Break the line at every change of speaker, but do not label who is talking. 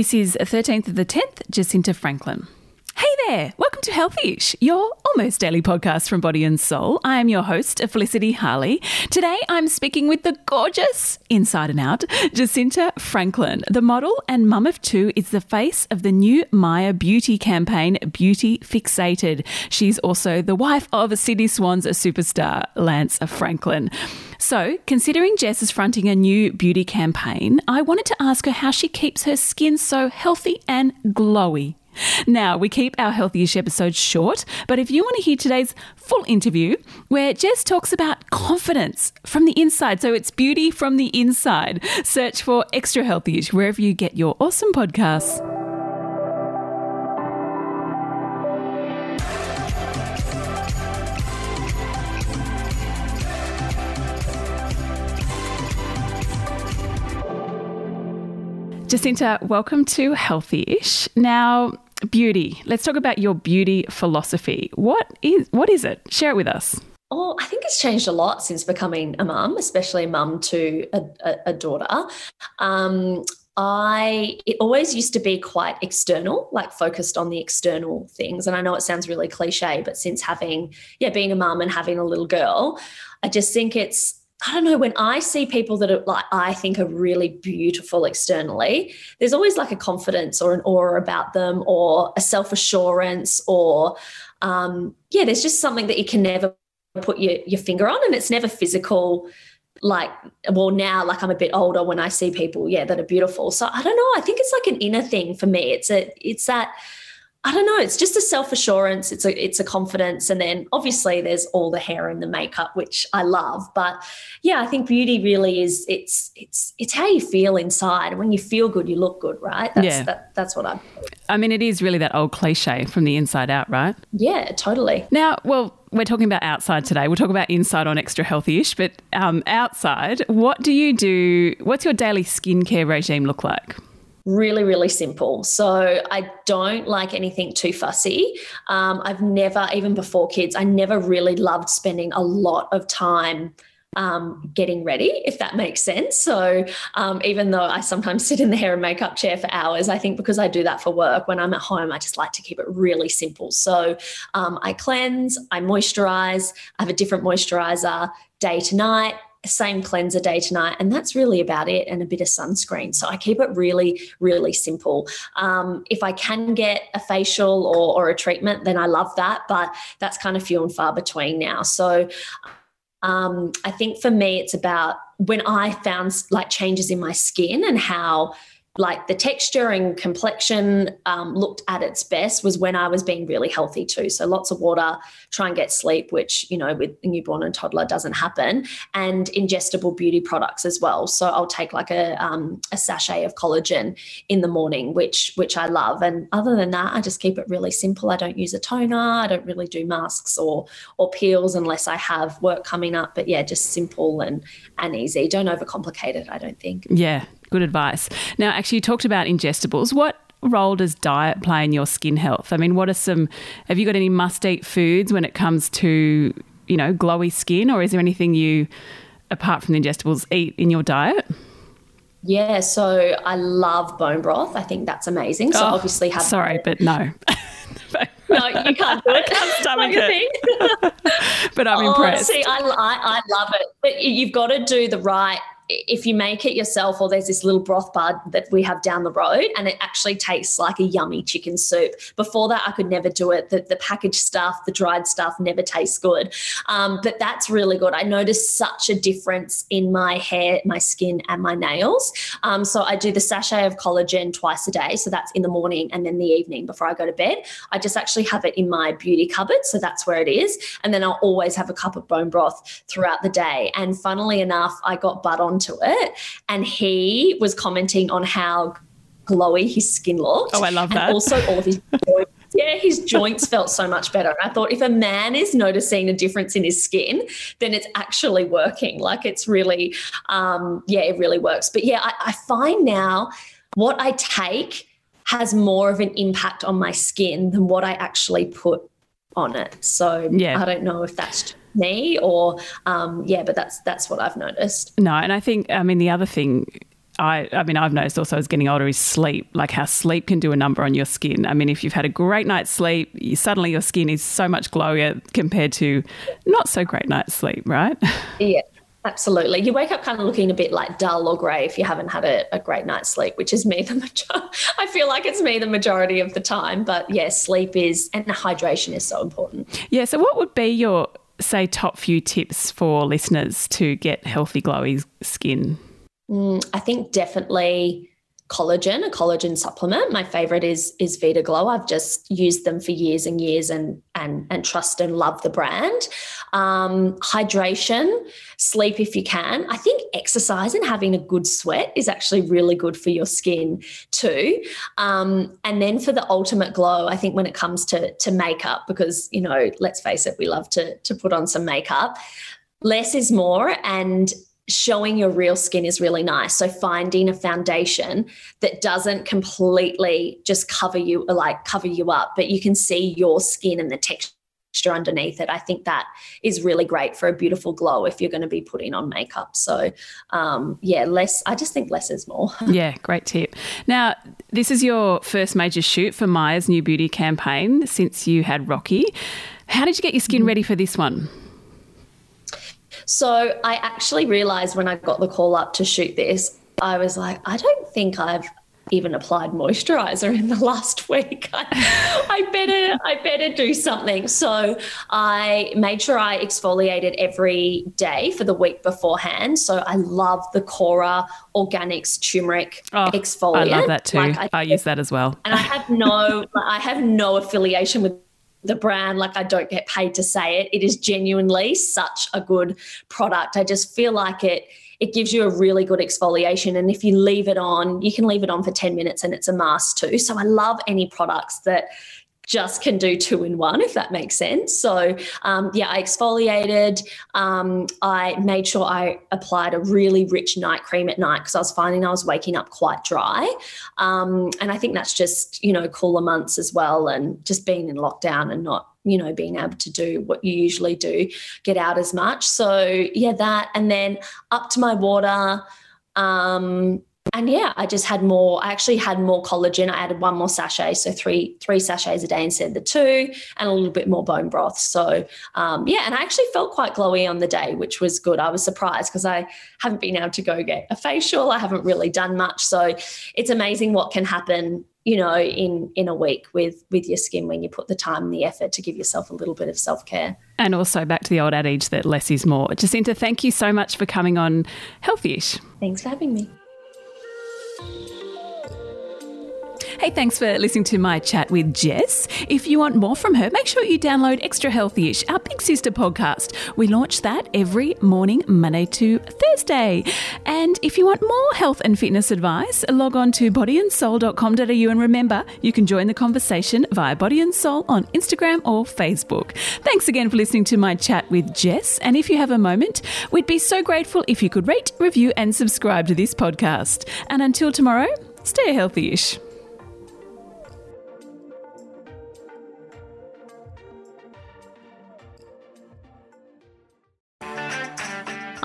This is 13th of the 10th, Jesinta Franklin. Hey there! Welcome to Healthyish, your almost daily podcast from Body and Soul. I am your host, Felicity Harley. Today I'm speaking with the gorgeous, inside and out, Jesinta Franklin. The model and mum of two is the face of the new Myer beauty campaign, Beauty Fixated. She's also the wife of Sydney Swans superstar, Lance Franklin. So, considering Jess is fronting a new beauty campaign, I wanted to ask her how she keeps her skin so healthy and glowy. Now, we keep our Healthyish episodes short, but if you want to hear today's full interview, where Jess talks about confidence from the inside, so it's beauty from the inside, search for Extra Healthyish wherever you get your awesome podcasts. Jesinta, welcome to Healthyish. Now, beauty. Let's talk about your beauty philosophy. What is what is it? Share it with us.
Oh, I think it's changed a lot since becoming a mum, especially a mum to a, a, a daughter. Um, I it always used to be quite external, like focused on the external things. And I know it sounds really cliche, but since having yeah, being a mum and having a little girl, I just think it's I don't know, when I see people that are like I think are really beautiful externally, there's always like a confidence or an aura about them or a self-assurance or um, yeah, there's just something that you can never put your, your finger on and it's never physical like well now like i'm a bit older when i see people yeah that are beautiful. So i don't know i think it's like an inner thing for me. It's a it's that I don't know. It's just a self assurance. It's a it's a confidence, and then obviously there's all the hair and the makeup, which I love. But yeah, I think beauty really is it's it's it's how you feel inside. And when you feel good, you look good, right? That's, yeah. That, that's what I.
I mean, it is really that old cliche from the inside out, right?
Yeah, totally.
Now, well, we're talking about outside today. We'll talk about inside on extra healthyish, but um, outside, what do you do? What's your daily skincare regime look like?
Really, really simple. So I don't like anything too fussy. Um, I've never, even before kids, I never really loved spending a lot of time um, getting ready, if that makes sense. So, um, even though I sometimes sit in the hair and makeup chair for hours, I think because I do that for work, when I'm at home, I just like to keep it really simple. So, um, I cleanse, I moisturize, I have a different moisturizer day to night same cleanser day to night, and that's really about it, and a bit of sunscreen. So I keep it really, really simple. Um, if I can get a facial or, or a treatment, then I love that, but that's kind of few and far between now. So um, I think for me, it's about when I found like changes in my skin and how like the texture and complexion um, looked at its best was when I was being really healthy too. So lots of water, try and get sleep, which, you know, with newborn and toddler doesn't happen, and ingestible beauty products as well. So I'll take like a, um, a sachet of collagen in the morning, which, which I love. And other than that, I just keep it really simple. I don't use a toner. I don't really do masks or, or peels unless I have work coming up. But yeah, just simple and, and easy. Don't overcomplicate it, I don't think.
Yeah, Good advice. Now, actually, you talked about ingestibles. What role does diet play in your skin health? I mean, what are some, have you got any must eat foods when it comes to, you know, glowy skin, or is there anything you, apart from the ingestibles, eat in your diet?
Yeah, so I love bone broth. I think that's amazing. So oh, obviously have
Sorry, but no.
no, you can't do it. I can't
stomach it. but I'm oh, impressed.
See, I, I, I love it. But you've got to do the right if you make it yourself, or there's this little broth bar that we have down the road, and it actually tastes like a yummy chicken soup. Before that, I could never do it. The, the packaged stuff, the dried stuff, never tastes good. Um, but that's really good. I noticed such a difference in my hair, my skin, and my nails. Um, so I do the sachet of collagen twice a day. So that's in the morning and then the evening before I go to bed. I just actually have it in my beauty cupboard. So that's where it is. And then I'll always have a cup of bone broth throughout the day. And funnily enough, I got butt on onto it. And he was commenting on how glowy his skin looked.
Oh, I love that.
Also all of his joints. Yeah, his joints felt so much better. And I thought if a man is noticing a difference in his skin, then it's actually working. Like it's really, um, yeah, it really works. But yeah, I, I find now what I take has more of an impact on my skin than what I actually put on it. So yeah. I don't know if that's me or um, yeah but that's that's what i've noticed
no and i think i mean the other thing I, I mean, I've noticed also as getting older is sleep, like how sleep can do a number on your skin. I mean, if you've had a great night's sleep, you, suddenly your skin is so much glowier compared to not so great night's sleep, right?
Yeah. Absolutely. You wake up kind of looking a bit like dull or grey if you haven't had a, a great night's sleep, which is me the majority. I feel like it's me the majority of the time. But yes, yeah, sleep is and the hydration is so important.
Yeah. So what would be your say top few tips for listeners to get healthy, glowy skin?
Mm, I think definitely collagen, a collagen supplement. My favorite is is Vida Glow. I've just used them for years and years and and and trust and love the brand. Um, hydration, sleep if you can. I think exercise and having a good sweat is actually really good for your skin too. Um, and then for the ultimate glow, I think when it comes to to makeup, because you know, let's face it, we love to to put on some makeup. Less is more, and showing your real skin is really nice. So finding a foundation that doesn't completely just cover you like cover you up, but you can see your skin and the texture underneath it. I think that is really great for a beautiful glow if you're going to be putting on makeup. So, um, yeah, less, I just think less is more.
yeah, great tip. Now, this is your first major shoot for Myer's new beauty campaign since you had Rocky. How did you get your skin mm-hmm. ready for this one?
So I actually realized when I got the call up to shoot this, I was like, I don't think I've even applied moisturizer in the last week. I, I, better I better do something. So I made sure I exfoliated every day for the week beforehand. So I love the Kora Organics turmeric oh, exfoliant. I
love that too. Like I, I use that as well.
And I have no I have no affiliation with the brand like i don't get paid to say it. It is genuinely such a good product. I just feel like it it gives you a really good exfoliation. And if you leave it on you can leave it on for 10 minutes and it's a mask too. So i love any products that just can do two in one, if that makes sense. So, um, yeah, I exfoliated. Um, I made sure I applied a really rich night cream at night because I was finding I was waking up quite dry. Um, and I think that's just, you know, cooler months as well and just being in lockdown and not you know being able to do what you usually do get out as much so yeah that and then up to my water um and yeah, I just had more. I actually had more collagen. I added one more sachet, so three three sachets a day instead of the two, and a little bit more bone broth. So um, yeah, and I actually felt quite glowy on the day, which was good. I was surprised because I haven't been able to go get a facial. I haven't really done much, so it's amazing what can happen. You know, in in a week with with your skin when you put the time and the effort to give yourself a little bit of self care.
And also back to the old adage that less is more. Jesinta, thank you so much for coming on Healthyish.
Thanks for having me.
Hey, thanks for listening to my chat with Jess. If you want more from her, make sure you download Extra Healthyish, our big sister podcast. We launch that every morning, Monday to Thursday. And if you want more health and fitness advice, log on to bodyandsoul.com.au and remember, you can join the conversation via Body and Soul on Instagram or Facebook. Thanks again for listening to my chat with Jess. And if you have a moment, we'd be so grateful if you could rate, review, and subscribe to this podcast. And until tomorrow, stay healthy-ish.